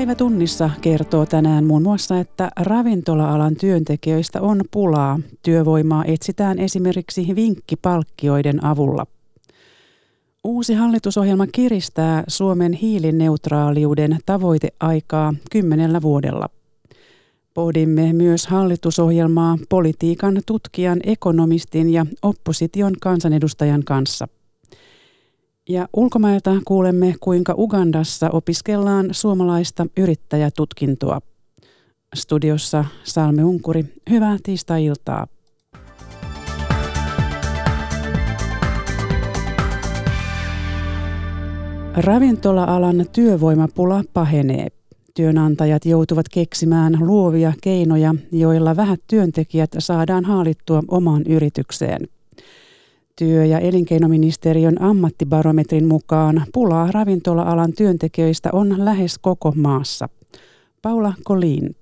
Päivätunnissa kertoo tänään muun muassa, että ravintola-alan työntekijöistä on pulaa. Työvoimaa etsitään esimerkiksi vinkkipalkkioiden avulla. Uusi hallitusohjelma kiristää Suomen hiilineutraaliuden tavoiteaikaa kymmenellä vuodella. Pohdimme myös hallitusohjelmaa politiikan tutkijan, ekonomistin ja opposition kansanedustajan kanssa – ja ulkomailta kuulemme, kuinka Ugandassa opiskellaan suomalaista yrittäjätutkintoa. Studiossa Salme Unkuri, hyvää tiistai-iltaa. Ravintola-alan työvoimapula pahenee. Työnantajat joutuvat keksimään luovia keinoja, joilla vähät työntekijät saadaan haalittua omaan yritykseen – Työ- ja elinkeinoministeriön ammattibarometrin mukaan pulaa ravintola-alan työntekijöistä on lähes koko maassa. Paula Kolin.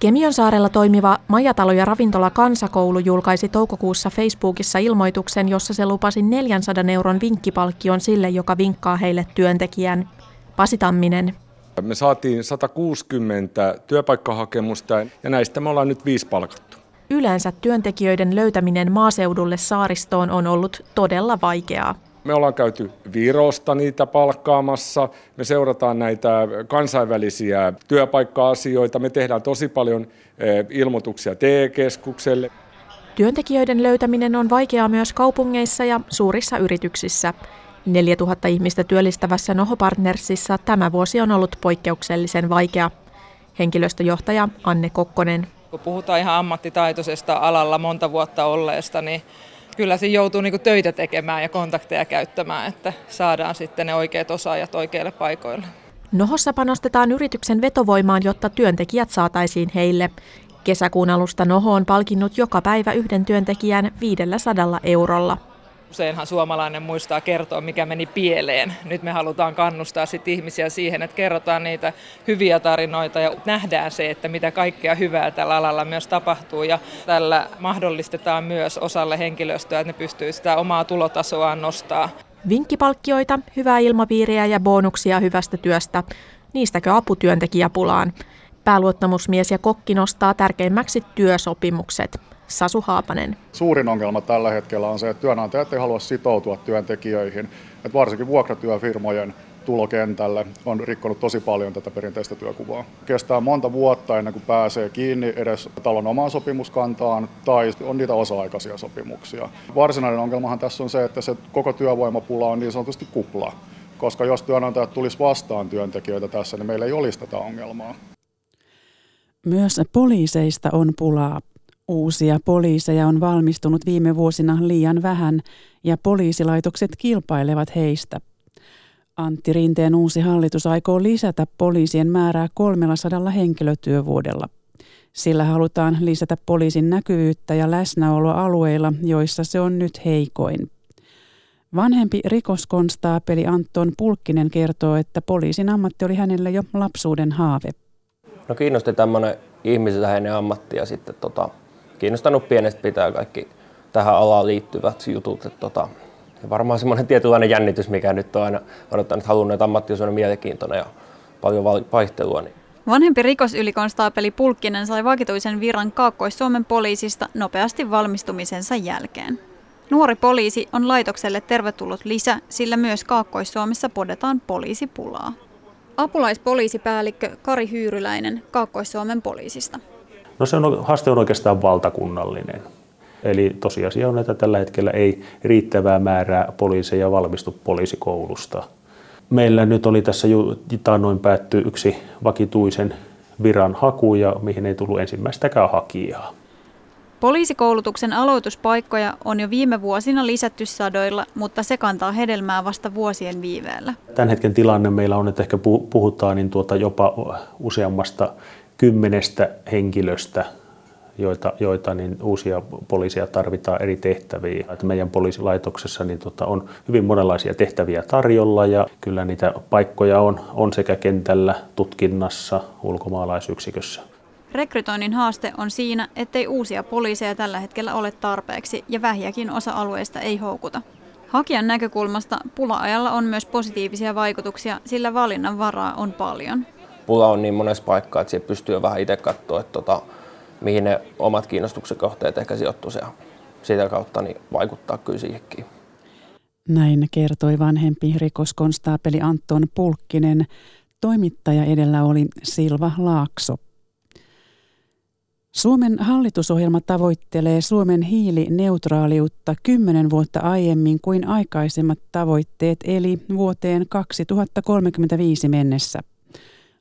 Kemion saarella toimiva Majatalo ja ravintola Kansakoulu julkaisi toukokuussa Facebookissa ilmoituksen, jossa se lupasi 400 euron vinkkipalkkion sille, joka vinkkaa heille työntekijän. Pasi Tamminen. Me saatiin 160 työpaikkahakemusta ja näistä me ollaan nyt viisi palkattu. Yleensä työntekijöiden löytäminen maaseudulle saaristoon on ollut todella vaikeaa. Me ollaan käyty Virosta niitä palkkaamassa, me seurataan näitä kansainvälisiä työpaikka-asioita, me tehdään tosi paljon eh, ilmoituksia TE-keskukselle. Työntekijöiden löytäminen on vaikeaa myös kaupungeissa ja suurissa yrityksissä. 4000 ihmistä työllistävässä Noho Partnersissa tämä vuosi on ollut poikkeuksellisen vaikea. Henkilöstöjohtaja Anne Kokkonen kun puhutaan ihan ammattitaitoisesta alalla monta vuotta olleesta, niin kyllä siinä joutuu niin töitä tekemään ja kontakteja käyttämään, että saadaan sitten ne oikeat osaajat oikeille paikoille. Nohossa panostetaan yrityksen vetovoimaan, jotta työntekijät saataisiin heille. Kesäkuun alusta Noho on palkinnut joka päivä yhden työntekijän 500 eurolla. Useinhan suomalainen muistaa kertoa, mikä meni pieleen. Nyt me halutaan kannustaa sit ihmisiä siihen, että kerrotaan niitä hyviä tarinoita ja nähdään se, että mitä kaikkea hyvää tällä alalla myös tapahtuu. Ja tällä mahdollistetaan myös osalle henkilöstöä, että ne pystyy sitä omaa tulotasoaan nostaa. Vinkkipalkkioita, hyvää ilmapiiriä ja bonuksia hyvästä työstä. Niistäkö aputyöntekijäpulaan? Pääluottamusmies ja kokki nostaa tärkeimmäksi työsopimukset. Sasu Haapanen. Suurin ongelma tällä hetkellä on se, että työnantajat ei halua sitoutua työntekijöihin. Että varsinkin vuokratyöfirmojen tulokentälle on rikkonut tosi paljon tätä perinteistä työkuvaa. Kestää monta vuotta ennen kuin pääsee kiinni edes talon omaan sopimuskantaan tai on niitä osa-aikaisia sopimuksia. Varsinainen ongelmahan tässä on se, että se koko työvoimapula on niin sanotusti kupla, koska jos työnantajat tulisi vastaan työntekijöitä tässä, niin meillä ei olisi tätä ongelmaa. Myös poliiseista on pulaa. Uusia poliiseja on valmistunut viime vuosina liian vähän ja poliisilaitokset kilpailevat heistä. Antti Rinteen uusi hallitus aikoo lisätä poliisien määrää 300 henkilötyövuodella. Sillä halutaan lisätä poliisin näkyvyyttä ja läsnäoloa alueilla, joissa se on nyt heikoin. Vanhempi rikoskonstaapeli Anton Pulkkinen kertoo, että poliisin ammatti oli hänelle jo lapsuuden haave. No kiinnosti tämmöinen ihmisläheinen ammatti ja sitten tota, kiinnostanut pienestä pitää kaikki tähän alaan liittyvät jutut. Että tota, ja varmaan semmoinen tietynlainen jännitys, mikä nyt on aina odottanut, että ammatti on mielenkiintoinen ja paljon vaihtelua. Niin. Vanhempi rikosylikonstaapeli Pulkkinen sai vakituisen viran Kaakkois-Suomen poliisista nopeasti valmistumisensa jälkeen. Nuori poliisi on laitokselle tervetullut lisä, sillä myös Kaakkois-Suomessa podetaan poliisipulaa. Apulaispoliisipäällikkö Kari Hyyryläinen Kaakkois-Suomen poliisista. No se on, haaste on oikeastaan valtakunnallinen. Eli tosiasia on, että tällä hetkellä ei riittävää määrää poliiseja valmistu poliisikoulusta. Meillä nyt oli tässä jo noin päätty yksi vakituisen viran haku ja mihin ei tullut ensimmäistäkään hakijaa. Poliisikoulutuksen aloituspaikkoja on jo viime vuosina lisätty sadoilla, mutta se kantaa hedelmää vasta vuosien viiveellä. Tämän hetken tilanne meillä on, että ehkä puhutaan niin tuota jopa useammasta kymmenestä henkilöstä, joita, joita niin uusia poliisia tarvitaan eri tehtäviin. Että meidän poliisilaitoksessa niin tota, on hyvin monenlaisia tehtäviä tarjolla ja kyllä niitä paikkoja on, on sekä kentällä, tutkinnassa, ulkomaalaisyksikössä. Rekrytoinnin haaste on siinä, ettei uusia poliiseja tällä hetkellä ole tarpeeksi ja vähiäkin osa-alueista ei houkuta. Hakijan näkökulmasta pula-ajalla on myös positiivisia vaikutuksia, sillä valinnan varaa on paljon. Pula on niin monessa paikkaa, että siihen pystyy vähän itse katsoa, että tota, mihin ne omat kiinnostuksen kohteet ehkä sijoittuisi ja sitä kautta niin vaikuttaa kyllä siihenkin. Näin kertoi vanhempi rikoskonstaapeli Anton Pulkkinen. Toimittaja edellä oli Silva Laakso. Suomen hallitusohjelma tavoittelee Suomen hiilineutraaliutta kymmenen vuotta aiemmin kuin aikaisemmat tavoitteet, eli vuoteen 2035 mennessä.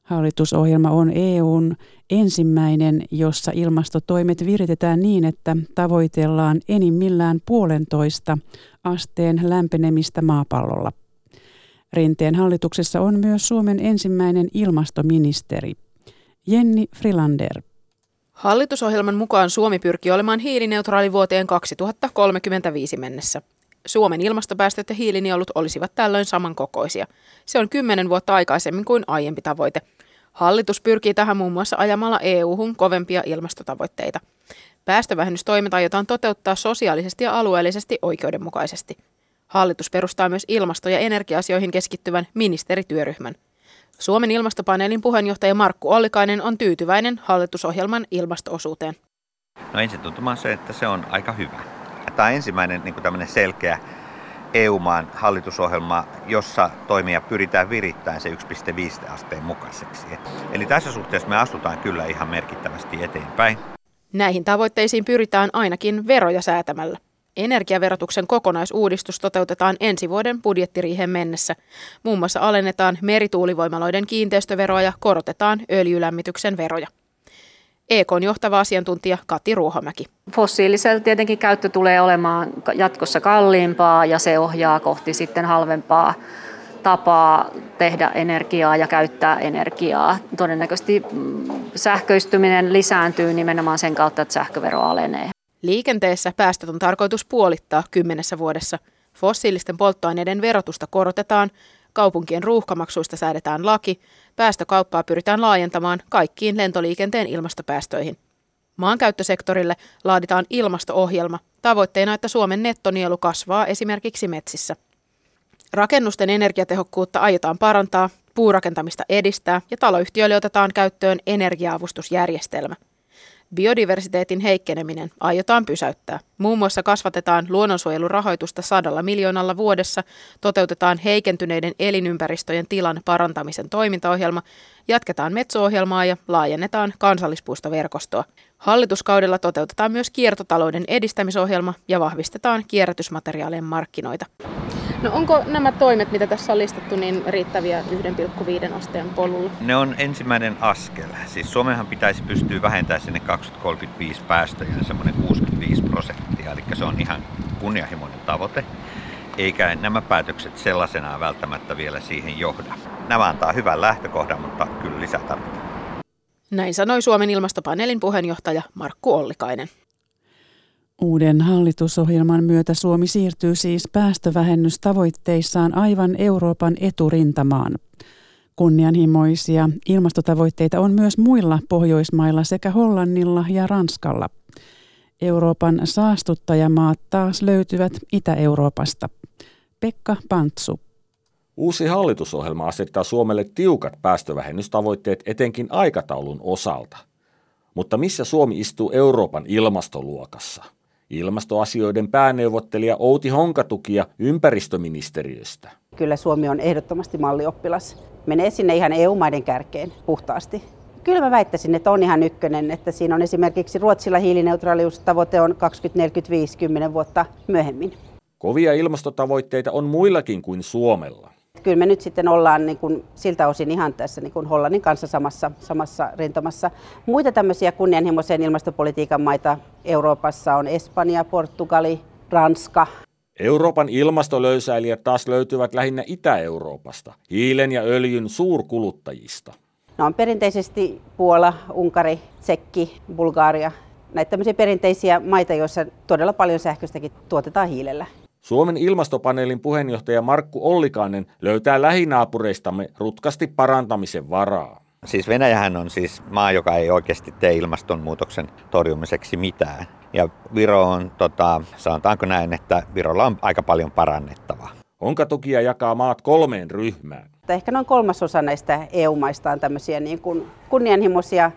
Hallitusohjelma on EUn ensimmäinen, jossa ilmastotoimet viritetään niin, että tavoitellaan enimmillään puolentoista asteen lämpenemistä maapallolla. Rinteen hallituksessa on myös Suomen ensimmäinen ilmastoministeri. Jenni Frilander. Hallitusohjelman mukaan Suomi pyrkii olemaan hiilineutraali vuoteen 2035 mennessä. Suomen ilmastopäästöt ja hiilinielut olisivat tällöin samankokoisia. Se on kymmenen vuotta aikaisemmin kuin aiempi tavoite. Hallitus pyrkii tähän muun muassa ajamalla EU-hun kovempia ilmastotavoitteita. Päästövähennystoimet aiotaan toteuttaa sosiaalisesti ja alueellisesti oikeudenmukaisesti. Hallitus perustaa myös ilmasto- ja energia-asioihin keskittyvän ministerityöryhmän. Suomen ilmastopaneelin puheenjohtaja Markku Ollikainen on tyytyväinen hallitusohjelman ilmastoosuuteen. No ensin tuntuma on se, että se on aika hyvä. Tämä on ensimmäinen niin kuin selkeä EU-maan hallitusohjelma, jossa toimia pyritään virittämään se 1,5 asteen mukaiseksi. Eli tässä suhteessa me astutaan kyllä ihan merkittävästi eteenpäin. Näihin tavoitteisiin pyritään ainakin veroja säätämällä. Energiaverotuksen kokonaisuudistus toteutetaan ensi vuoden budjettiriihen mennessä. Muun muassa alennetaan merituulivoimaloiden kiinteistöveroa ja korotetaan öljylämmityksen veroja. EKn johtava asiantuntija Kati Ruohomäki. Fossiilisella tietenkin käyttö tulee olemaan jatkossa kalliimpaa ja se ohjaa kohti sitten halvempaa tapaa tehdä energiaa ja käyttää energiaa. Todennäköisesti mm, sähköistyminen lisääntyy nimenomaan sen kautta, että sähkövero alenee. Liikenteessä päästöt on tarkoitus puolittaa kymmenessä vuodessa. Fossiilisten polttoaineiden verotusta korotetaan, kaupunkien ruuhkamaksuista säädetään laki, päästökauppaa pyritään laajentamaan kaikkiin lentoliikenteen ilmastopäästöihin. Maankäyttösektorille laaditaan ilmasto-ohjelma, tavoitteena, että Suomen nettonielu kasvaa esimerkiksi metsissä. Rakennusten energiatehokkuutta aiotaan parantaa, puurakentamista edistää ja taloyhtiöille otetaan käyttöön energiaavustusjärjestelmä. Biodiversiteetin heikkeneminen aiotaan pysäyttää. Muun muassa kasvatetaan luonnonsuojelurahoitusta sadalla miljoonalla vuodessa, toteutetaan heikentyneiden elinympäristöjen tilan parantamisen toimintaohjelma, jatketaan metso-ohjelmaa ja laajennetaan kansallispuistoverkostoa. Hallituskaudella toteutetaan myös kiertotalouden edistämisohjelma ja vahvistetaan kierrätysmateriaalien markkinoita. No onko nämä toimet, mitä tässä on listattu, niin riittäviä 1,5 asteen polulla? Ne on ensimmäinen askel. Siis Suomenhan pitäisi pystyä vähentämään sinne 2035 päästöjä semmoinen 65 prosenttia, eli se on ihan kunnianhimoinen tavoite. Eikä nämä päätökset sellaisenaan välttämättä vielä siihen johda. Nämä antaa hyvän lähtökohdan, mutta kyllä lisää tarvitaan. Näin sanoi Suomen ilmastopaneelin puheenjohtaja Markku Ollikainen. Uuden hallitusohjelman myötä Suomi siirtyy siis päästövähennystavoitteissaan aivan Euroopan eturintamaan. Kunnianhimoisia ilmastotavoitteita on myös muilla Pohjoismailla sekä Hollannilla ja Ranskalla. Euroopan saastuttajamaat taas löytyvät Itä-Euroopasta. Pekka Pantsu. Uusi hallitusohjelma asettaa Suomelle tiukat päästövähennystavoitteet etenkin aikataulun osalta. Mutta missä Suomi istuu Euroopan ilmastoluokassa? ilmastoasioiden pääneuvottelija Outi Honkatukia ympäristöministeriöstä. Kyllä Suomi on ehdottomasti mallioppilas. Menee sinne ihan EU-maiden kärkeen puhtaasti. Kyllä mä väittäisin, että on ihan ykkönen, että siinä on esimerkiksi Ruotsilla hiilineutraaliustavoite on 2045 10 vuotta myöhemmin. Kovia ilmastotavoitteita on muillakin kuin Suomella. Kyllä me nyt sitten ollaan niin kuin siltä osin ihan tässä niin kuin Hollannin kanssa samassa, samassa rintamassa. Muita tämmöisiä kunnianhimoisen ilmastopolitiikan maita Euroopassa on Espanja, Portugali, Ranska. Euroopan ilmastolöysäilijät taas löytyvät lähinnä Itä-Euroopasta, hiilen ja öljyn suurkuluttajista. Ne on perinteisesti Puola, Unkari, Tsekki, Bulgaria. Näitä tämmöisiä perinteisiä maita, joissa todella paljon sähköstäkin tuotetaan hiilellä. Suomen ilmastopaneelin puheenjohtaja Markku Ollikainen löytää lähinaapureistamme rutkasti parantamisen varaa. Siis Venäjähän on siis maa, joka ei oikeasti tee ilmastonmuutoksen torjumiseksi mitään. Ja Viro on, tota, sanotaanko näin, että Virolla on aika paljon parannettavaa. Onka tukia jakaa maat kolmeen ryhmään. Ehkä noin kolmasosa näistä EU-maista on tämmöisiä niin kuin kunnianhimoisia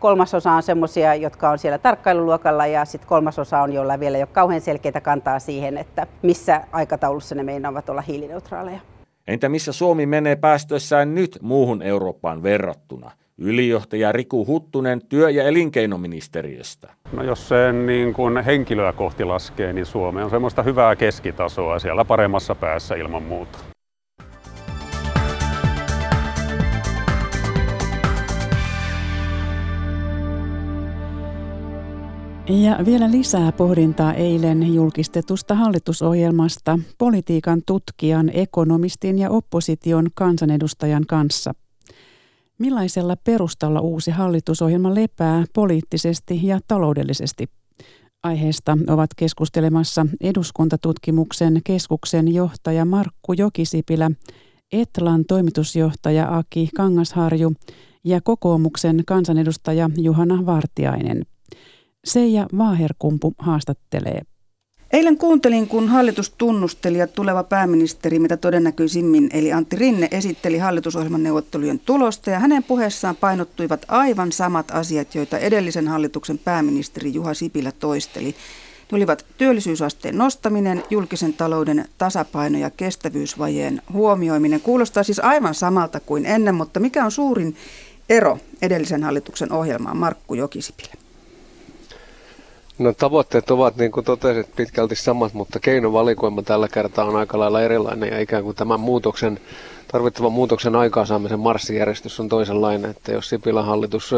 kolmasosa on semmoisia, jotka on siellä tarkkailuluokalla ja sitten kolmasosa on, joilla vielä ei ole kauhean selkeitä kantaa siihen, että missä aikataulussa ne meinaavat olla hiilineutraaleja. Entä missä Suomi menee päästöissään nyt muuhun Eurooppaan verrattuna? Ylijohtaja Riku Huttunen työ- ja elinkeinoministeriöstä. No jos sen niin kuin henkilöä kohti laskee, niin Suomi on semmoista hyvää keskitasoa siellä paremmassa päässä ilman muuta. Ja vielä lisää pohdintaa eilen julkistetusta hallitusohjelmasta politiikan tutkijan, ekonomistin ja opposition kansanedustajan kanssa. Millaisella perustalla uusi hallitusohjelma lepää poliittisesti ja taloudellisesti? Aiheesta ovat keskustelemassa eduskuntatutkimuksen keskuksen johtaja Markku Jokisipilä, Etlan toimitusjohtaja Aki Kangasharju ja kokoomuksen kansanedustaja Juhana Vartiainen. Seija Vaaherkumpu haastattelee. Eilen kuuntelin, kun hallitustunnusteli ja tuleva pääministeri, mitä todennäköisimmin, eli Antti Rinne, esitteli hallitusohjelman neuvottelujen tulosta, ja hänen puheessaan painottuivat aivan samat asiat, joita edellisen hallituksen pääministeri Juha Sipilä toisteli. Ne olivat työllisyysasteen nostaminen, julkisen talouden tasapaino ja kestävyysvajeen huomioiminen. Kuulostaa siis aivan samalta kuin ennen, mutta mikä on suurin ero edellisen hallituksen ohjelmaan, Markku Jokisipilä? No tavoitteet ovat, niin kuin totesit, pitkälti samat, mutta keinovalikoima tällä kertaa on aika lailla erilainen ja ikään kuin tämän muutoksen, tarvittavan muutoksen aikaansaamisen marssijärjestys on toisenlainen, että jos Sipilän hallitus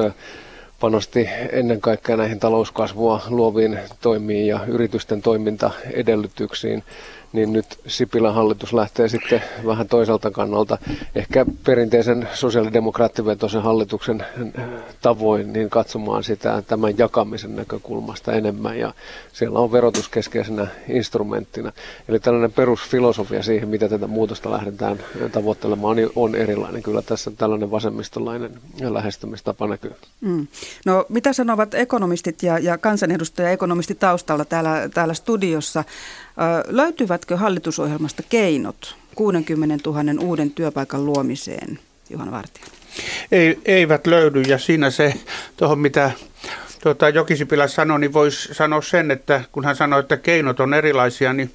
panosti ennen kaikkea näihin talouskasvua luoviin toimiin ja yritysten toimintaedellytyksiin, niin nyt Sipilän hallitus lähtee sitten vähän toiselta kannalta, ehkä perinteisen sosiaalidemokraattivetoisen hallituksen tavoin, niin katsomaan sitä tämän jakamisen näkökulmasta enemmän, ja siellä on verotus keskeisenä instrumenttina. Eli tällainen perusfilosofia siihen, mitä tätä muutosta lähdetään tavoittelemaan, niin on erilainen. Kyllä tässä tällainen vasemmistolainen lähestymistapa näkyy. Mm. No mitä sanovat ekonomistit ja, ja kansanedustaja ekonomisti taustalla täällä, täällä studiossa? Löytyvätkö hallitusohjelmasta keinot 60 000 uuden työpaikan luomiseen, Juhan Vartija? Ei, eivät löydy ja siinä se, tuohon mitä tuota, Jokisipilä sanoi, niin voisi sanoa sen, että kun hän sanoi, että keinot on erilaisia, niin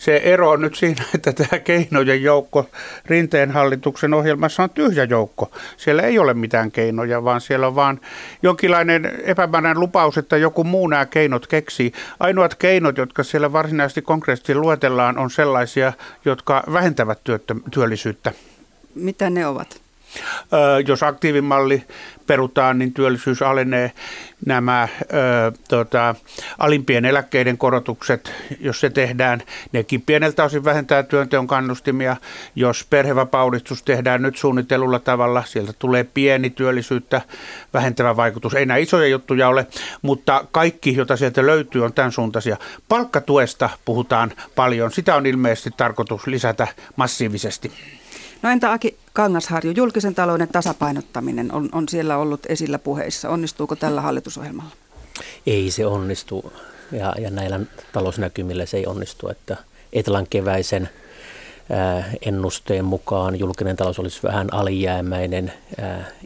se ero on nyt siinä, että tämä keinojen joukko Rinteen hallituksen ohjelmassa on tyhjä joukko. Siellä ei ole mitään keinoja, vaan siellä on vaan jonkinlainen epämääräinen lupaus, että joku muu nämä keinot keksii. Ainoat keinot, jotka siellä varsinaisesti konkreettisesti luetellaan, on sellaisia, jotka vähentävät työllisyyttä. Mitä ne ovat? Jos aktiivimalli perutaan, niin työllisyys alenee. Nämä ö, tota, alimpien eläkkeiden korotukset, jos se tehdään, nekin pieneltä osin vähentää työnteon kannustimia. Jos perhevapaudistus tehdään nyt suunnitellulla tavalla, sieltä tulee pieni työllisyyttä vähentävä vaikutus. Ei nämä isoja juttuja ole, mutta kaikki, jota sieltä löytyy, on tämän suuntaisia. Palkkatuesta puhutaan paljon. Sitä on ilmeisesti tarkoitus lisätä massiivisesti. No entä Aki Kangasharju, julkisen talouden tasapainottaminen on, on siellä ollut esillä puheissa. Onnistuuko tällä hallitusohjelmalla? Ei se onnistu ja, ja näillä talousnäkymillä se ei onnistu, että Etelän keväisen ennusteen mukaan julkinen talous olisi vähän alijäämäinen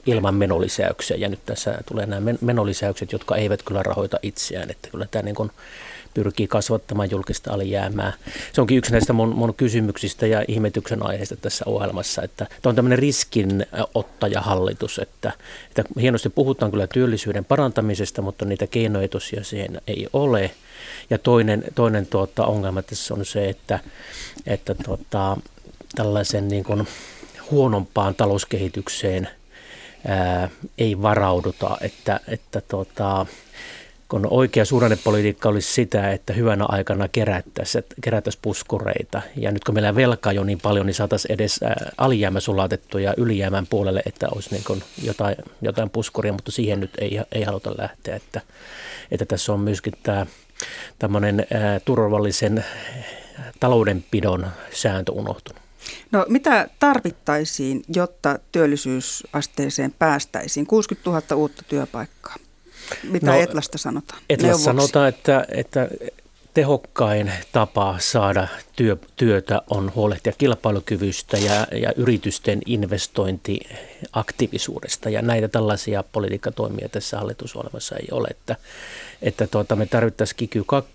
ilman menolisäyksiä. Ja nyt tässä tulee nämä menolisäykset, jotka eivät kyllä rahoita itseään. Että kyllä tämä niin kuin pyrkii kasvattamaan julkista alijäämää. Se onkin yksi näistä mun, mun kysymyksistä ja ihmetyksen aiheista tässä ohjelmassa, että tämä on tämmöinen riskinottajahallitus, että, että hienosti puhutaan kyllä työllisyyden parantamisesta, mutta niitä keinoja tosiaan siihen ei ole. Ja toinen, toinen tuota, ongelma tässä on se, että, että tuota, tällaisen niin kuin huonompaan talouskehitykseen ää, ei varauduta, että, että tuota, kun oikea suhdannepolitiikka olisi sitä, että hyvänä aikana kerättäisiin, kerättäisiin puskureita. Ja nyt kun meillä velkaa jo niin paljon, niin saataisiin edes alijäämä sulatettu ja ylijäämän puolelle, että olisi niin kuin jotain, jotain puskuria, mutta siihen nyt ei, ei haluta lähteä. Että, että tässä on myöskin tämä tämmöinen turvallisen taloudenpidon sääntö unohtunut. No mitä tarvittaisiin, jotta työllisyysasteeseen päästäisiin? 60 000 uutta työpaikkaa. Mitä no, Etlasta sanotaan? Etlasta sanotaan, että, että tehokkain tapa saada työ, työtä on huolehtia kilpailukyvystä ja, ja yritysten investointiaktiivisuudesta. Ja näitä tällaisia politiikkatoimia tässä hallitusohjelmassa ei ole. Että, että tuota, me tarvittaisiin kiky 2,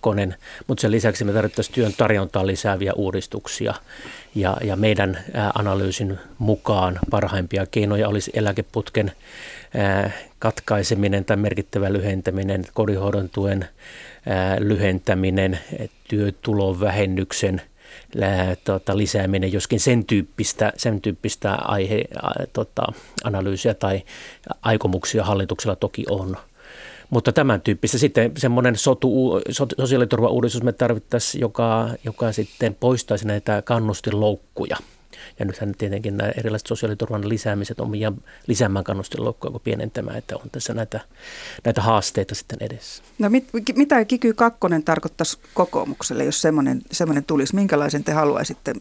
mutta sen lisäksi me tarvittaisiin työn tarjontaa lisääviä uudistuksia. Ja, ja meidän analyysin mukaan parhaimpia keinoja olisi eläkeputken katkaiseminen tai merkittävä lyhentäminen, kodinhoidon tuen lyhentäminen, työtulon vähennyksen tota, lisääminen, joskin sen tyyppistä, sen tyyppistä aihe, tota, analyysiä tai aikomuksia hallituksella toki on. Mutta tämän tyyppistä sitten semmoinen sotu, sosiaaliturvauudistus me tarvittaisiin, joka, joka sitten poistaisi näitä kannustinloukkuja – ja nythän tietenkin nämä erilaiset sosiaaliturvan lisäämiset on liian lisäämään kannustinloukkoja kuin pienentämään, että on tässä näitä, näitä haasteita sitten edessä. No mit, mitä Kiky 2 tarkoittaisi kokoomukselle, jos semmoinen, semmoinen tulisi? Minkälaisen te haluaisitte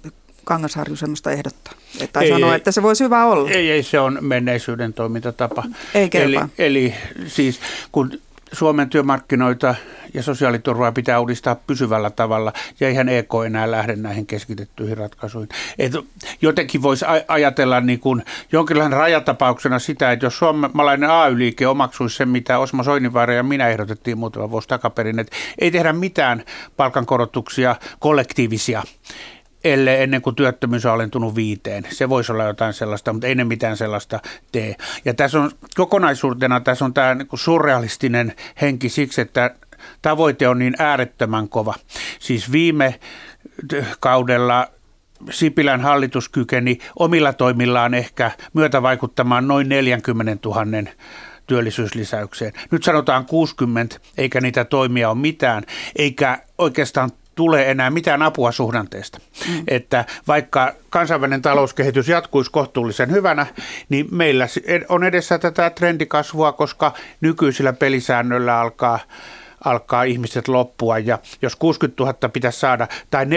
Kangasharju semmoista ehdottaa? Tai ei, sanoa, ei, että se voisi hyvä olla. Ei, ei, se on menneisyyden toimintatapa. Ei Eli, eli siis kun Suomen työmarkkinoita ja sosiaaliturvaa pitää uudistaa pysyvällä tavalla, ja eihän EK enää lähde näihin keskitettyihin ratkaisuihin. Et jotenkin voisi ajatella niin kuin jonkinlainen rajatapauksena sitä, että jos suomalainen AY-liike omaksuisi sen, mitä Osmo Soininvaara ja minä ehdotettiin muutama vuosi takaperin, että ei tehdä mitään palkankorotuksia kollektiivisia ellei ennen kuin työttömyys on alentunut viiteen. Se voisi olla jotain sellaista, mutta ei ne mitään sellaista tee. Ja tässä on kokonaisuutena, tässä on tämä niin surrealistinen henki siksi, että tavoite on niin äärettömän kova. Siis viime kaudella Sipilän hallitus kykeni omilla toimillaan ehkä myötä vaikuttamaan noin 40 000 työllisyyslisäykseen. Nyt sanotaan 60, eikä niitä toimia ole mitään, eikä oikeastaan tule enää mitään apua suhdanteesta. Mm. Että vaikka kansainvälinen talouskehitys jatkuisi kohtuullisen hyvänä, niin meillä on edessä tätä trendikasvua, koska nykyisillä pelisäännöillä alkaa alkaa ihmiset loppua. Ja jos 60 000 pitäisi saada, tai 4,8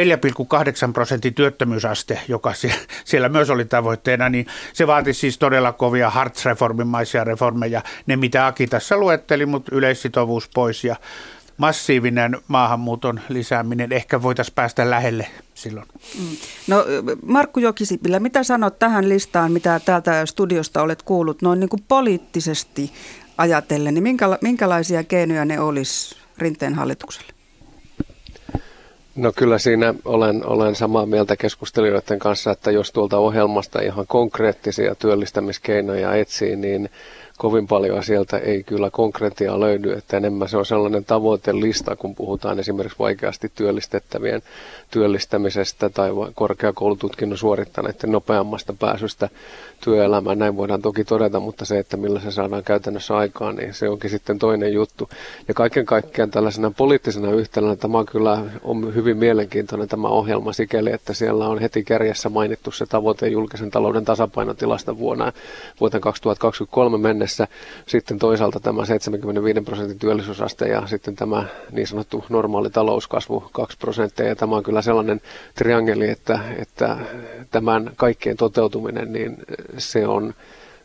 prosentin työttömyysaste, joka siellä myös oli tavoitteena, niin se vaatisi siis todella kovia Hartz-reformimaisia reformeja. Ne, mitä Aki tässä luetteli, mutta yleissitovuus pois ja massiivinen maahanmuuton lisääminen, ehkä voitaisiin päästä lähelle silloin. Mm. No Markku Jokisipilä, mitä sanot tähän listaan, mitä täältä studiosta olet kuullut, noin niin kuin poliittisesti ajatellen, niin minkälaisia keinoja ne olisi rinteen hallitukselle? No kyllä siinä olen, olen samaa mieltä keskustelijoiden kanssa, että jos tuolta ohjelmasta ihan konkreettisia työllistämiskeinoja etsii, niin kovin paljon sieltä ei kyllä konkreettia löydy, että enemmän se on sellainen tavoitelista, kun puhutaan esimerkiksi vaikeasti työllistettävien työllistämisestä tai korkeakoulututkinnon suorittaneiden nopeammasta pääsystä työelämään. Näin voidaan toki todeta, mutta se, että millä se saadaan käytännössä aikaan, niin se onkin sitten toinen juttu. Ja kaiken kaikkiaan tällaisena poliittisena yhtälönä tämä kyllä on hyvin mielenkiintoinen tämä ohjelma sikäli, että siellä on heti kärjessä mainittu se tavoite julkisen talouden tasapainotilasta vuonna, vuoteen 2023 mennessä. Sitten toisaalta tämä 75 prosentin työllisyysaste ja sitten tämä niin sanottu normaali talouskasvu 2 prosenttia. Ja tämä on kyllä sellainen triangeli, että, että tämän kaikkien toteutuminen, niin se on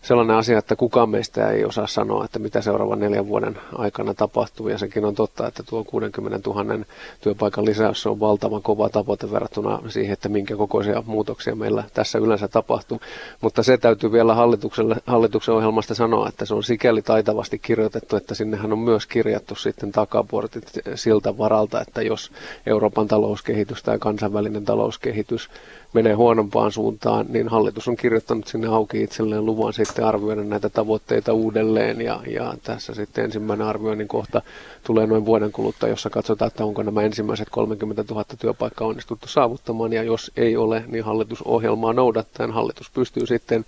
sellainen asia, että kukaan meistä ei osaa sanoa, että mitä seuraavan neljän vuoden aikana tapahtuu. Ja sekin on totta, että tuo 60 000 työpaikan lisäys on valtavan kova tavoite verrattuna siihen, että minkä kokoisia muutoksia meillä tässä yleensä tapahtuu. Mutta se täytyy vielä hallitukselle, hallituksen ohjelmasta sanoa, että se on sikäli taitavasti kirjoitettu, että sinnehän on myös kirjattu sitten takaportit siltä varalta, että jos Euroopan talouskehitys tai kansainvälinen talouskehitys menee huonompaan suuntaan, niin hallitus on kirjoittanut sinne auki itselleen luvan sitten arvioida näitä tavoitteita uudelleen. Ja, ja tässä sitten ensimmäinen arvioinnin kohta tulee noin vuoden kuluttua, jossa katsotaan, että onko nämä ensimmäiset 30 000 työpaikkaa onnistuttu saavuttamaan. Ja jos ei ole, niin hallitusohjelmaa noudattaen hallitus pystyy sitten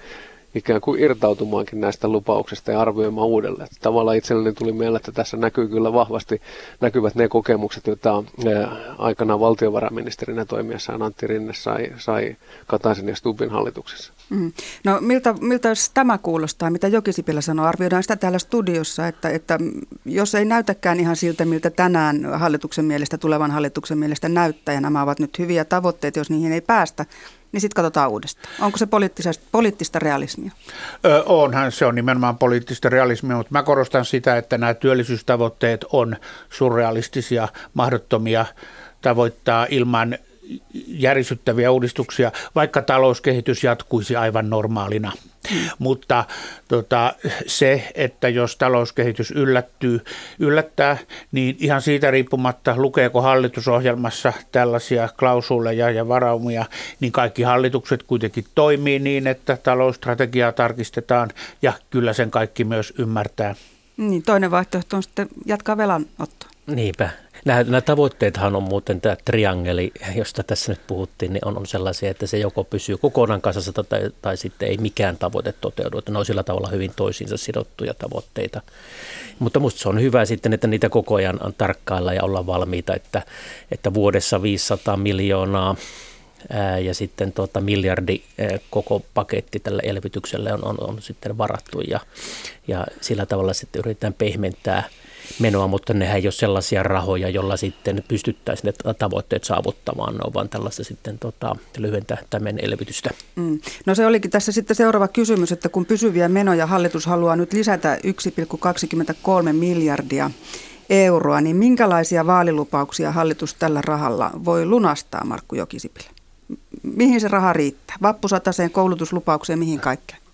ikään kuin irtautumaankin näistä lupauksista ja arvioimaan uudelleen. Tavallaan itselleni tuli mieleen, että tässä näkyy kyllä vahvasti näkyvät ne kokemukset, joita aikanaan valtiovarainministerinä toimiessaan Antti Rinne sai, sai Kataisen ja Stubin hallituksessa. Mm. No miltä, miltä tämä kuulostaa, mitä Jokisipilä sanoi? Arvioidaan sitä täällä studiossa, että, että jos ei näytäkään ihan siltä, miltä tänään hallituksen mielestä, tulevan hallituksen mielestä näyttää, ja nämä ovat nyt hyviä tavoitteita, jos niihin ei päästä, niin sitten katsotaan uudestaan. Onko se poliittista realismia? Ö, onhan, se on nimenomaan poliittista realismia, mutta mä korostan sitä, että nämä työllisyystavoitteet on surrealistisia, mahdottomia tavoittaa ilman järisyttäviä uudistuksia, vaikka talouskehitys jatkuisi aivan normaalina. Mm. Mutta tota, se, että jos talouskehitys yllättyy, yllättää, niin ihan siitä riippumatta, lukeeko hallitusohjelmassa tällaisia klausuleja ja varaumia, niin kaikki hallitukset kuitenkin toimii niin, että talousstrategiaa tarkistetaan ja kyllä sen kaikki myös ymmärtää. Niin, toinen vaihtoehto on sitten jatkaa velanottoa. Niinpä. Nämä, nämä tavoitteethan on muuten tämä triangeli, josta tässä nyt puhuttiin, niin on, on sellaisia, että se joko pysyy kokonaan kasassa tai, tai sitten ei mikään tavoite toteudu. Että ne on sillä tavalla hyvin toisiinsa sidottuja tavoitteita. Mutta minusta se on hyvä sitten, että niitä koko ajan tarkkailla ja olla valmiita, että, että vuodessa 500 miljoonaa ää, ja sitten tuota miljardi ää, koko paketti tälle elvytykselle on, on, on sitten varattu ja, ja sillä tavalla sitten yritetään pehmentää – menoa, mutta nehän ei ole sellaisia rahoja, jolla sitten pystyttäisiin ne tavoitteet saavuttamaan. Ne on vaan tällaista sitten tota, lyhyen tähtäimen elvytystä. Mm. No se olikin tässä sitten seuraava kysymys, että kun pysyviä menoja hallitus haluaa nyt lisätä 1,23 miljardia euroa, niin minkälaisia vaalilupauksia hallitus tällä rahalla voi lunastaa, Markku Jokisipilä? Mihin se raha riittää? Vappusataseen koulutuslupaukseen, mihin kaikkeen?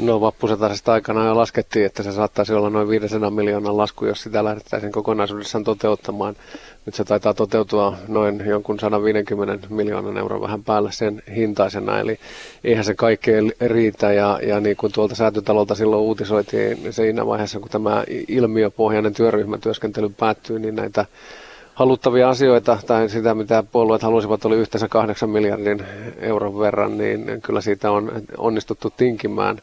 No vappusatasesta aikana jo laskettiin, että se saattaisi olla noin 500 miljoonan lasku, jos sitä lähdettäisiin kokonaisuudessaan toteuttamaan. Nyt se taitaa toteutua noin jonkun 150 miljoonan euron vähän päälle sen hintaisena, eli eihän se kaikkeen riitä. Ja, ja niin kuin tuolta säätötalolta silloin uutisoitiin siinä vaiheessa, kun tämä ilmiöpohjainen työryhmätyöskentely päättyy, niin näitä haluttavia asioita tai sitä, mitä puolueet halusivat, oli yhteensä 8 miljardin euron verran, niin kyllä siitä on onnistuttu tinkimään,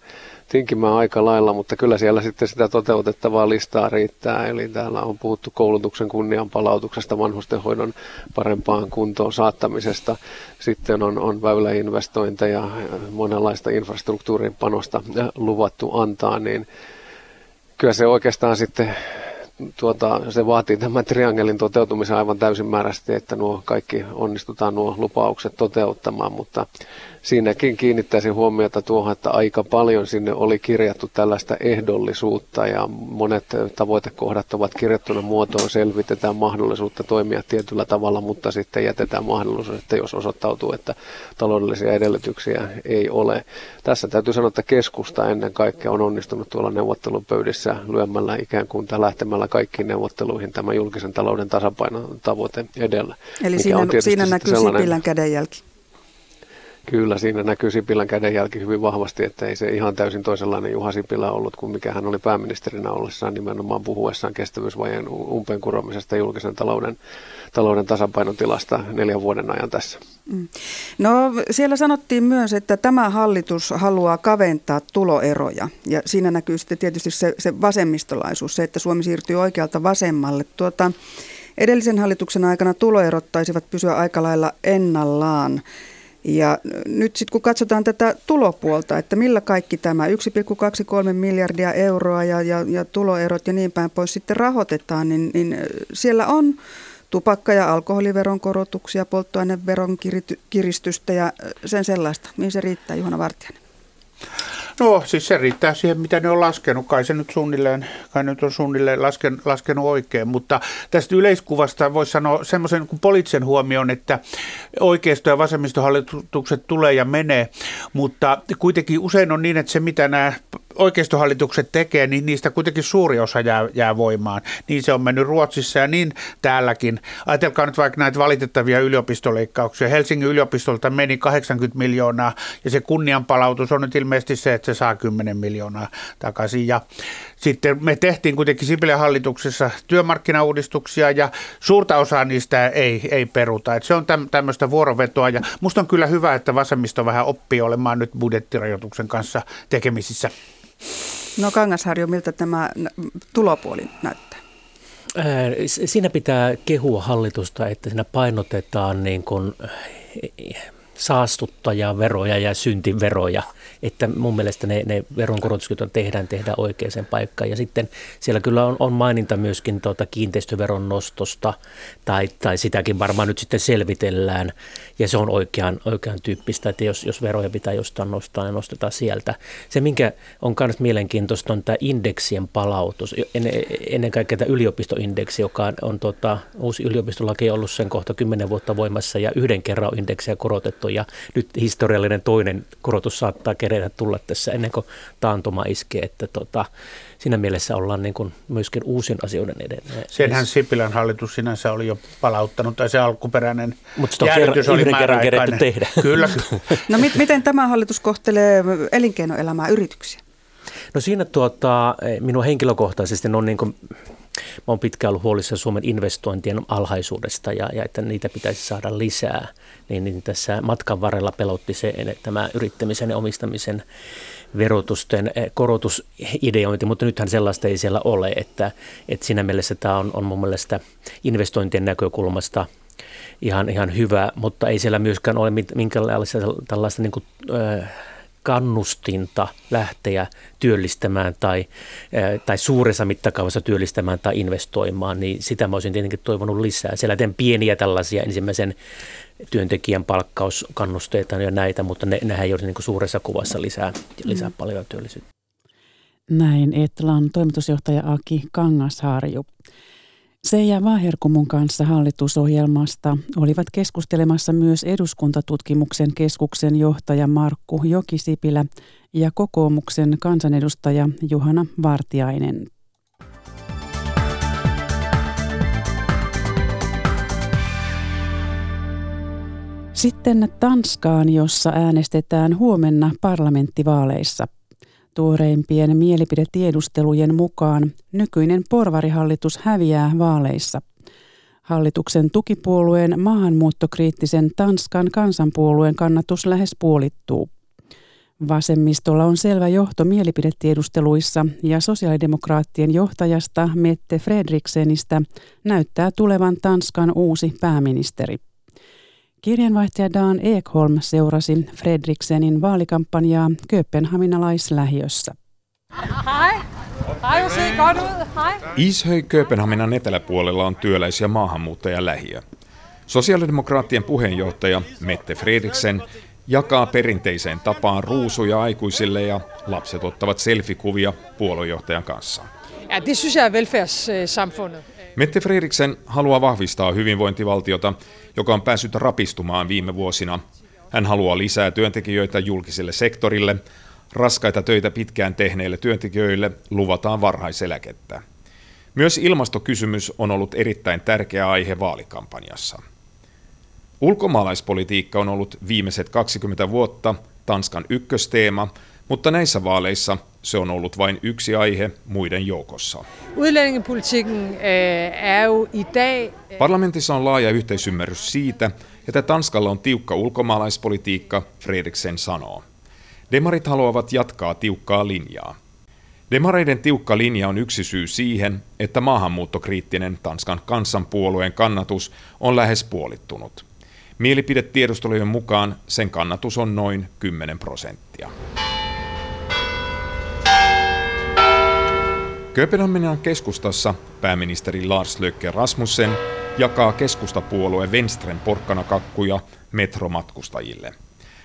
tinkimään aika lailla, mutta kyllä siellä sitten sitä toteutettavaa listaa riittää. Eli täällä on puhuttu koulutuksen kunnian palautuksesta, vanhustenhoidon parempaan kuntoon saattamisesta. Sitten on, on väyläinvestointeja, monenlaista infrastruktuurin panosta luvattu antaa, niin kyllä se oikeastaan sitten tuota, se vaatii tämän triangelin toteutumisen aivan täysimääräisesti, että nuo kaikki onnistutaan nuo lupaukset toteuttamaan, mutta siinäkin kiinnittäisin huomiota tuohon, että aika paljon sinne oli kirjattu tällaista ehdollisuutta ja monet tavoitekohdat ovat kirjattuna muotoon, selvitetään mahdollisuutta toimia tietyllä tavalla, mutta sitten jätetään mahdollisuus, että jos osoittautuu, että taloudellisia edellytyksiä ei ole. Tässä täytyy sanoa, että keskusta ennen kaikkea on onnistunut tuolla neuvottelupöydissä lyömällä ikään kuin lähtemällä kaikkiin neuvotteluihin tämä julkisen talouden tasapainon tavoite edellä. Eli siinä, siinä näkyy Sipilän kädenjälki. Kyllä, siinä näkyy Sipilän kädenjälki hyvin vahvasti, että ei se ihan täysin toisenlainen Juha Sipilä ollut kuin mikä hän oli pääministerinä ollessaan nimenomaan puhuessaan kestävyysvajeen umpeen kuromisesta julkisen talouden, talouden tasapainotilasta neljän vuoden ajan tässä. Mm. No siellä sanottiin myös, että tämä hallitus haluaa kaventaa tuloeroja ja siinä näkyy sitten tietysti se, se vasemmistolaisuus, se, että Suomi siirtyy oikealta vasemmalle. Tuota, edellisen hallituksen aikana tuloerot taisivat pysyä aika lailla ennallaan. Ja nyt sitten kun katsotaan tätä tulopuolta, että millä kaikki tämä 1,23 miljardia euroa ja, ja, ja tuloerot ja niin päin pois sitten rahoitetaan, niin, niin siellä on tupakka- ja alkoholiveron korotuksia, polttoaineveron kiristystä ja sen sellaista. Mihin se riittää, Juhana Vartijainen? No siis se riittää siihen, mitä ne on laskenut. Kai se nyt suunnilleen, kai nyt on suunnilleen lasken, laskenut oikein. Mutta tästä yleiskuvasta voisi sanoa semmoisen kuin poliittisen huomioon, että oikeisto- ja vasemmistohallitukset tulee ja menee. Mutta kuitenkin usein on niin, että se mitä nämä oikeistohallitukset tekee, niin niistä kuitenkin suuri osa jää, jää voimaan. Niin se on mennyt Ruotsissa ja niin täälläkin. Ajatelkaa nyt vaikka näitä valitettavia yliopistoleikkauksia. Helsingin yliopistolta meni 80 miljoonaa ja se kunnianpalautus on nyt ilmeisesti se, että se saa 10 miljoonaa takaisin. Ja sitten me tehtiin kuitenkin Sipilän hallituksessa työmarkkinauudistuksia ja suurta osaa niistä ei, ei peruta. Et se on tämmöistä vuorovetoa ja musta on kyllä hyvä, että vasemmisto vähän oppii olemaan nyt budjettirajoituksen kanssa tekemisissä. No Kangasharjo, miltä tämä tulopuoli näyttää? Siinä pitää kehua hallitusta, että siinä painotetaan niin kuin saastuttajaveroja ja syntiveroja, että mun mielestä ne, ne veronkorotukset, tehdään, tehdään oikeaan paikkaan. Ja sitten siellä kyllä on, on maininta myöskin tuota kiinteistöveron nostosta, tai, tai sitäkin varmaan nyt sitten selvitellään, ja se on oikean, oikean tyyppistä, että jos, jos veroja pitää jostain nostaa, niin nostetaan sieltä. Se, minkä on myös mielenkiintoista, on tämä indeksien palautus, ennen, ennen kaikkea tämä yliopistoindeksi, joka on, on tota, uusi yliopistolaki ollut sen kohta kymmenen vuotta voimassa, ja yhden kerran on indeksiä korotettu, ja nyt historiallinen toinen korotus saattaa kerätä tulla tässä ennen kuin taantuma iskee, että tota, siinä mielessä ollaan niin kuin myöskin uusien asioiden edelleen. Senhän Sipilän hallitus sinänsä oli jo palauttanut, tai se alkuperäinen Mutta jäädytys oli yhden kerran kerätty tehdä. Kyllä. no mit, miten tämä hallitus kohtelee elinkeinoelämää yrityksiä? No siinä tuota, minun henkilökohtaisesti on niin kuin Mä olen pitkään ollut huolissaan Suomen investointien alhaisuudesta ja, ja että niitä pitäisi saada lisää. Niin, niin tässä matkan varrella pelotti se, että tämä yrittämisen ja omistamisen verotusten eh, korotusideointi, mutta nythän sellaista ei siellä ole, että, että siinä mielessä tämä on, on mun mielestä investointien näkökulmasta ihan, ihan hyvä, mutta ei siellä myöskään ole minkäänlaista tällaista niin kuin, äh, kannustinta lähteä työllistämään tai, tai suuressa mittakaavassa työllistämään tai investoimaan, niin sitä mä olisin tietenkin toivonut lisää. Siellä teen pieniä tällaisia ensimmäisen työntekijän palkkauskannusteita ja näitä, mutta ne, nehän ei ole niin suuressa kuvassa lisää, lisää mm. paljon työllisyyttä. Näin Etlan toimitusjohtaja Aki Kangasharju. Seija Vaherkumun kanssa hallitusohjelmasta olivat keskustelemassa myös eduskuntatutkimuksen keskuksen johtaja Markku Jokisipilä ja kokoomuksen kansanedustaja Juhana Vartiainen. Sitten Tanskaan, jossa äänestetään huomenna parlamenttivaaleissa. Tuoreimpien mielipidetiedustelujen mukaan nykyinen porvarihallitus häviää vaaleissa. Hallituksen tukipuolueen maahanmuuttokriittisen Tanskan kansanpuolueen kannatus lähes puolittuu. Vasemmistolla on selvä johto mielipidetiedusteluissa ja sosiaalidemokraattien johtajasta Mette Fredriksenistä näyttää tulevan Tanskan uusi pääministeri. Kirjanvaihtaja Dan Ekholm seurasi Fredriksenin vaalikampanjaa Kööpenhaminalaislähiössä. Hei! Ishöj Kööpenhaminan eteläpuolella on työläisiä lähiö. Sosiaalidemokraattien puheenjohtaja Mette Fredriksen jakaa perinteiseen tapaan ruusuja aikuisille ja lapset ottavat selfikuvia puoluejohtajan kanssa. Ja, det synes jeg er velfærdssamfundet. Mette Fredriksen haluaa vahvistaa hyvinvointivaltiota, joka on päässyt rapistumaan viime vuosina. Hän haluaa lisää työntekijöitä julkiselle sektorille. Raskaita töitä pitkään tehneille työntekijöille luvataan varhaiseläkettä. Myös ilmastokysymys on ollut erittäin tärkeä aihe vaalikampanjassa. Ulkomaalaispolitiikka on ollut viimeiset 20 vuotta Tanskan ykkösteema, mutta näissä vaaleissa se on ollut vain yksi aihe muiden joukossa. Øh, Parlamentissa on laaja yhteisymmärrys siitä, että Tanskalla on tiukka ulkomaalaispolitiikka, Fredriksen sanoo. Demarit haluavat jatkaa tiukkaa linjaa. Demareiden tiukka linja on yksi syy siihen, että maahanmuuttokriittinen Tanskan kansanpuolueen kannatus on lähes puolittunut. Mielipidetiedustelujen mukaan sen kannatus on noin 10 prosenttia. Kööpenhaminan keskustassa pääministeri Lars Løkke Rasmussen jakaa keskustapuolueen Venstren porkkanakakkuja metromatkustajille.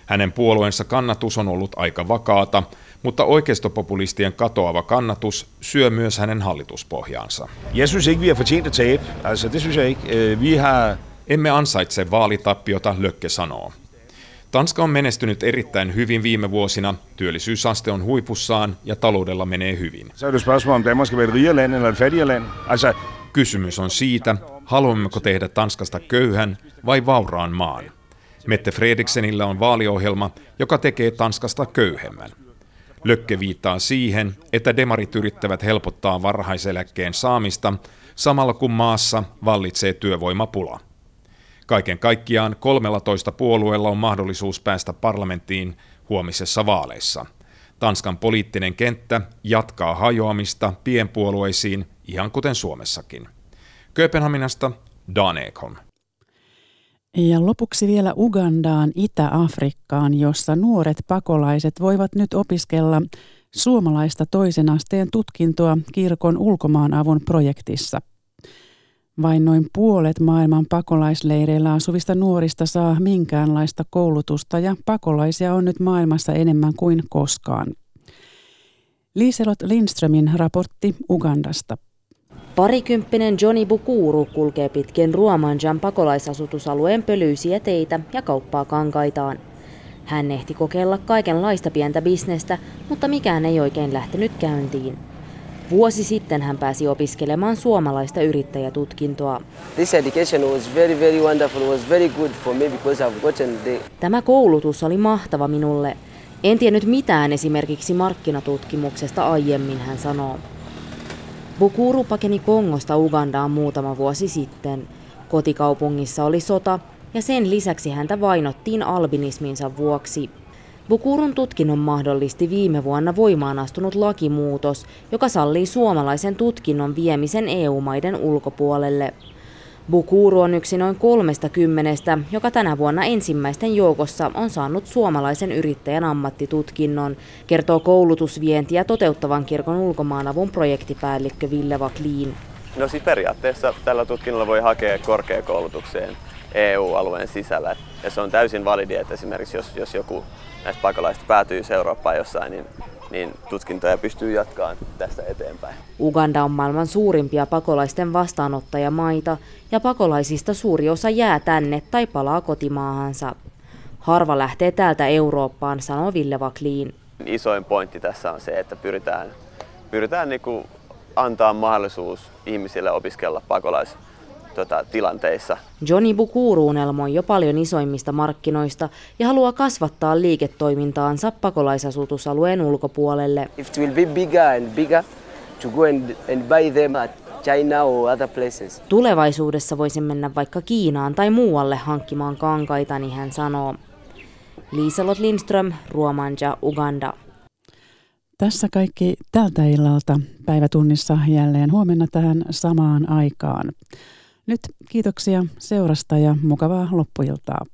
Hänen puolueensa kannatus on ollut aika vakaata, mutta oikeistopopulistien katoava kannatus syö myös hänen hallituspohjaansa. Jeg synes ikke, vi har fortjent at tabe. Altså, det synes jeg ikke. Øh, vi har... Emme ansaitse vaalitappiota, Lökke sanoo. Tanska on menestynyt erittäin hyvin viime vuosina, työllisyysaste on huipussaan ja taloudella menee hyvin. Kysymys on siitä, haluammeko tehdä Tanskasta köyhän vai vauraan maan. Mette Fredriksenillä on vaaliohjelma, joka tekee Tanskasta köyhemmän. Lökke viittaa siihen, että demarit yrittävät helpottaa varhaiseläkkeen saamista, samalla kun maassa vallitsee työvoimapula. Kaiken kaikkiaan 13 puolueella on mahdollisuus päästä parlamenttiin huomisessa vaaleissa. Tanskan poliittinen kenttä jatkaa hajoamista pienpuolueisiin, ihan kuten Suomessakin. Kööpenhaminasta Dan Ekholm. Ja lopuksi vielä Ugandaan, Itä-Afrikkaan, jossa nuoret pakolaiset voivat nyt opiskella suomalaista toisen asteen tutkintoa kirkon ulkomaanavun projektissa. Vain noin puolet maailman pakolaisleireillä asuvista nuorista saa minkäänlaista koulutusta ja pakolaisia on nyt maailmassa enemmän kuin koskaan. Liselot Lindströmin raportti Ugandasta. Parikymppinen Johnny Bukuru kulkee pitkin Ruomanjan pakolaisasutusalueen pölyisiä teitä ja kauppaa kankaitaan. Hän ehti kokeilla kaikenlaista pientä bisnestä, mutta mikään ei oikein lähtenyt käyntiin. Vuosi sitten hän pääsi opiskelemaan suomalaista yrittäjätutkintoa. This education was very, very wonderful, was very good for me because I've gotten the... Tämä koulutus oli mahtava minulle. En tiennyt mitään esimerkiksi markkinatutkimuksesta aiemmin, hän sanoo. Bukuru pakeni Kongosta Ugandaan muutama vuosi sitten. Kotikaupungissa oli sota ja sen lisäksi häntä vainottiin albinisminsa vuoksi. Bukurun tutkinnon mahdollisti viime vuonna voimaan astunut lakimuutos, joka sallii suomalaisen tutkinnon viemisen EU-maiden ulkopuolelle. Bukuru on yksi noin kolmesta kymmenestä, joka tänä vuonna ensimmäisten joukossa on saanut suomalaisen yrittäjän ammattitutkinnon, kertoo koulutusvientiä toteuttavan kirkon ulkomaanavun projektipäällikkö Ville Vakliin. No siis periaatteessa tällä tutkinnolla voi hakea korkeakoulutukseen EU-alueen sisällä. Ja se on täysin validi, että esimerkiksi jos, jos joku näistä pakolaisista päätyy Eurooppaan jossain, niin niin tutkintoja pystyy jatkamaan tästä eteenpäin. Uganda on maailman suurimpia pakolaisten vastaanottajamaita ja pakolaisista suuri osa jää tänne tai palaa kotimaahansa. Harva lähtee täältä Eurooppaan, sanoo Ville Vakliin. Isoin pointti tässä on se, että pyritään, pyritään niin antaa mahdollisuus ihmisille opiskella pakolais tota, tilanteissa. Johnny Bukuru unelmoi jo paljon isoimmista markkinoista ja haluaa kasvattaa liiketoimintaansa pakolaisasutusalueen ulkopuolelle. If it will be bigger and bigger to go and, and buy them at China or other places. Tulevaisuudessa voisin mennä vaikka Kiinaan tai muualle hankkimaan kankaita, niin hän sanoo. Liisalot Lindström, Ruomanja, Uganda. Tässä kaikki tältä illalta päivätunnissa jälleen huomenna tähän samaan aikaan. Nyt kiitoksia seurasta ja mukavaa loppuiltaa.